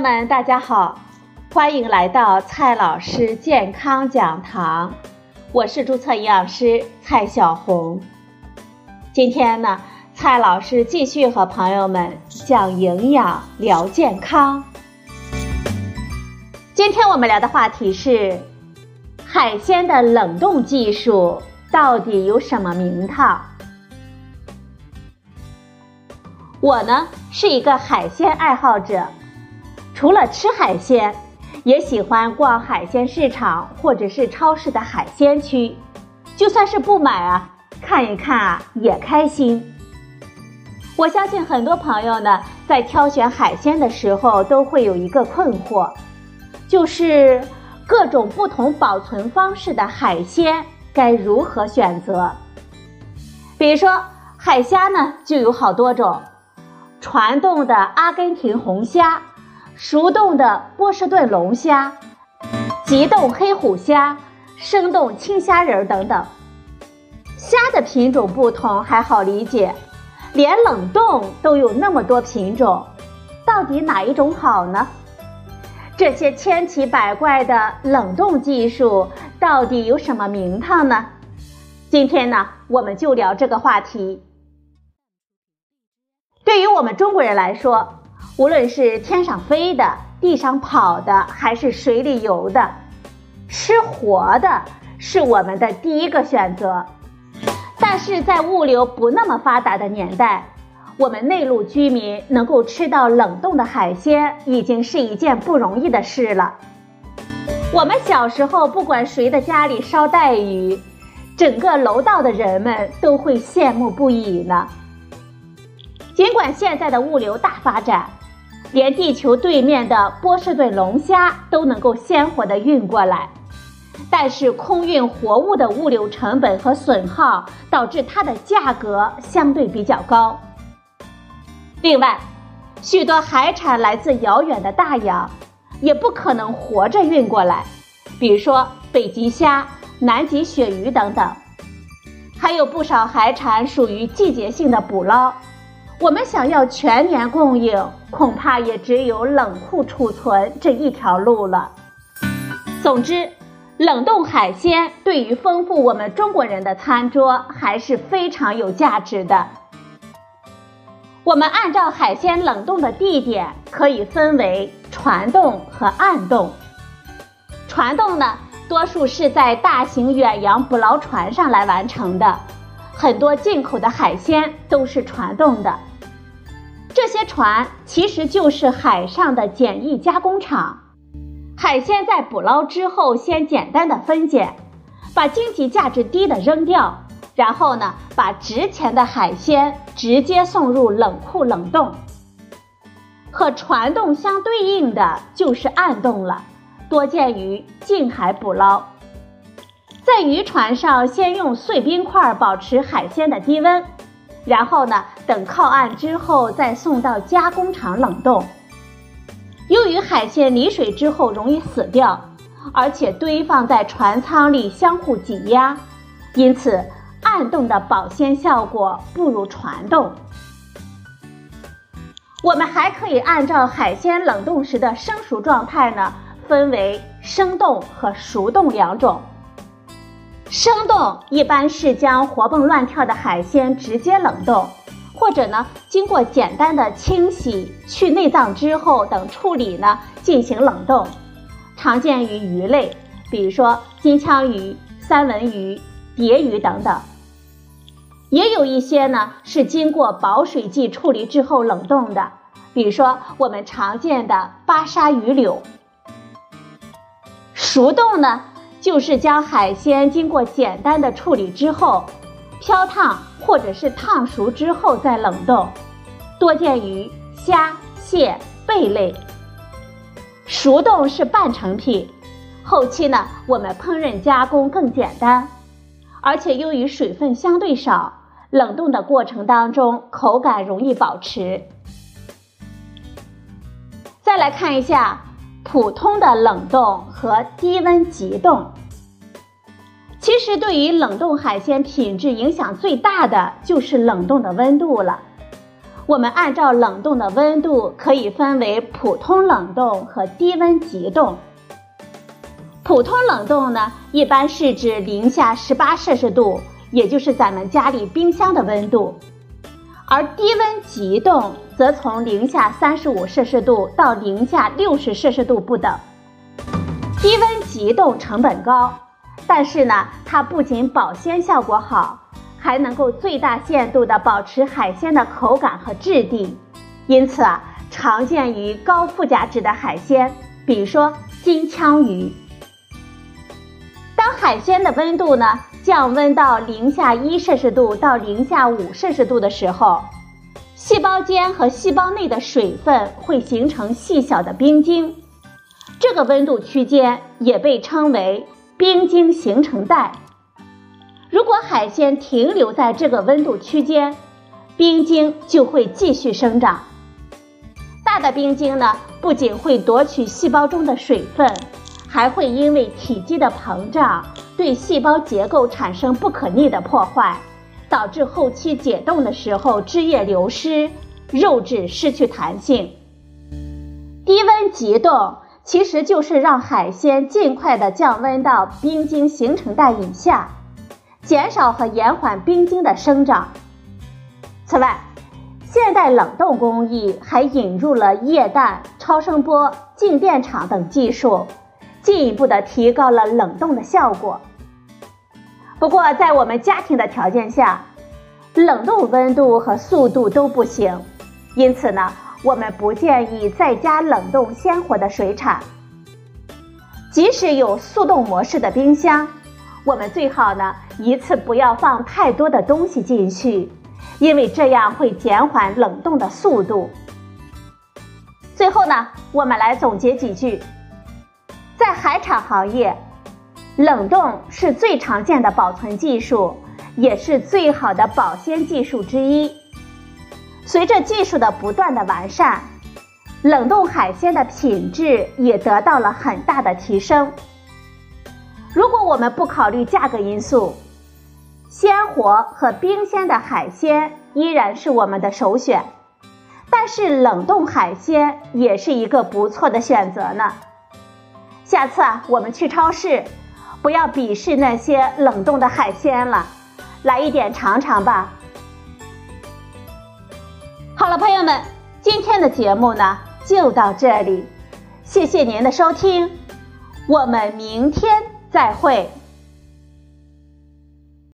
友们，大家好，欢迎来到蔡老师健康讲堂，我是注册营养师蔡小红。今天呢，蔡老师继续和朋友们讲营养聊健康。今天我们聊的话题是海鲜的冷冻技术到底有什么名堂？我呢是一个海鲜爱好者，除了吃海鲜，也喜欢逛海鲜市场或者是超市的海鲜区。就算是不买啊，看一看啊也开心。我相信很多朋友呢在挑选海鲜的时候都会有一个困惑，就是各种不同保存方式的海鲜该如何选择。比如说海虾呢就有好多种。传冻的阿根廷红虾，熟冻的波士顿龙虾，急冻黑虎虾，生冻青虾仁等等。虾的品种不同还好理解，连冷冻都有那么多品种，到底哪一种好呢？这些千奇百怪的冷冻技术到底有什么名堂呢？今天呢，我们就聊这个话题。对于我们中国人来说，无论是天上飞的、地上跑的，还是水里游的，吃活的是我们的第一个选择。但是在物流不那么发达的年代，我们内陆居民能够吃到冷冻的海鲜，已经是一件不容易的事了。我们小时候，不管谁的家里烧带鱼，整个楼道的人们都会羡慕不已呢。尽管现在的物流大发展，连地球对面的波士顿龙虾都能够鲜活的运过来，但是空运活物的物流成本和损耗导致它的价格相对比较高。另外，许多海产来自遥远的大洋，也不可能活着运过来，比如说北极虾、南极鳕鱼等等，还有不少海产属于季节性的捕捞。我们想要全年供应，恐怕也只有冷库储存这一条路了。总之，冷冻海鲜对于丰富我们中国人的餐桌还是非常有价值的。我们按照海鲜冷冻的地点，可以分为船冻和暗冻。船冻呢，多数是在大型远洋捕捞船上来完成的，很多进口的海鲜都是传冻的。这些船其实就是海上的简易加工厂，海鲜在捕捞之后，先简单的分拣，把经济价值低的扔掉，然后呢，把值钱的海鲜直接送入冷库冷冻。和船冻相对应的就是暗冻了，多见于近海捕捞，在渔船上先用碎冰块保持海鲜的低温。然后呢，等靠岸之后再送到加工厂冷冻。由于海鲜离水之后容易死掉，而且堆放在船舱里相互挤压，因此暗冻的保鲜效果不如传冻。我们还可以按照海鲜冷冻时的生熟状态呢，分为生冻和熟冻两种。生冻一般是将活蹦乱跳的海鲜直接冷冻，或者呢经过简单的清洗、去内脏之后等处理呢进行冷冻，常见于鱼类，比如说金枪鱼、三文鱼、蝶鱼等等。也有一些呢是经过保水剂处理之后冷冻的，比如说我们常见的巴沙鱼柳。熟冻呢？就是将海鲜经过简单的处理之后，漂烫或者是烫熟之后再冷冻，多见于虾、蟹、贝类。熟冻是半成品，后期呢我们烹饪加工更简单，而且由于水分相对少，冷冻的过程当中口感容易保持。再来看一下。普通的冷冻和低温急冻，其实对于冷冻海鲜品质影响最大的就是冷冻的温度了。我们按照冷冻的温度可以分为普通冷冻和低温急冻。普通冷冻呢，一般是指零下十八摄氏度，也就是咱们家里冰箱的温度；而低温急冻则从零下三十五摄氏度到零下六十摄氏度不等。低温急冻成本高，但是呢，它不仅保鲜效果好，还能够最大限度的保持海鲜的口感和质地，因此啊，常见于高附加值的海鲜，比如说金枪鱼。当海鲜的温度呢降温到零下一摄氏度到零下五摄氏度的时候，细胞间和细胞内的水分会形成细小的冰晶。这个温度区间也被称为冰晶形成带。如果海鲜停留在这个温度区间，冰晶就会继续生长。大的冰晶呢，不仅会夺取细胞中的水分，还会因为体积的膨胀，对细胞结构产生不可逆的破坏，导致后期解冻的时候汁液流失，肉质失去弹性。低温急冻。其实就是让海鲜尽快的降温到冰晶形成带以下，减少和延缓冰晶的生长。此外，现代冷冻工艺还引入了液氮、超声波、静电场等技术，进一步的提高了冷冻的效果。不过，在我们家庭的条件下，冷冻温度和速度都不行，因此呢。我们不建议在家冷冻鲜活的水产，即使有速冻模式的冰箱，我们最好呢一次不要放太多的东西进去，因为这样会减缓冷冻的速度。最后呢，我们来总结几句：在海产行业，冷冻是最常见的保存技术，也是最好的保鲜技术之一。随着技术的不断的完善，冷冻海鲜的品质也得到了很大的提升。如果我们不考虑价格因素，鲜活和冰鲜的海鲜依然是我们的首选。但是冷冻海鲜也是一个不错的选择呢。下次，我们去超市，不要鄙视那些冷冻的海鲜了，来一点尝尝吧。好了，朋友们，今天的节目呢就到这里，谢谢您的收听，我们明天再会。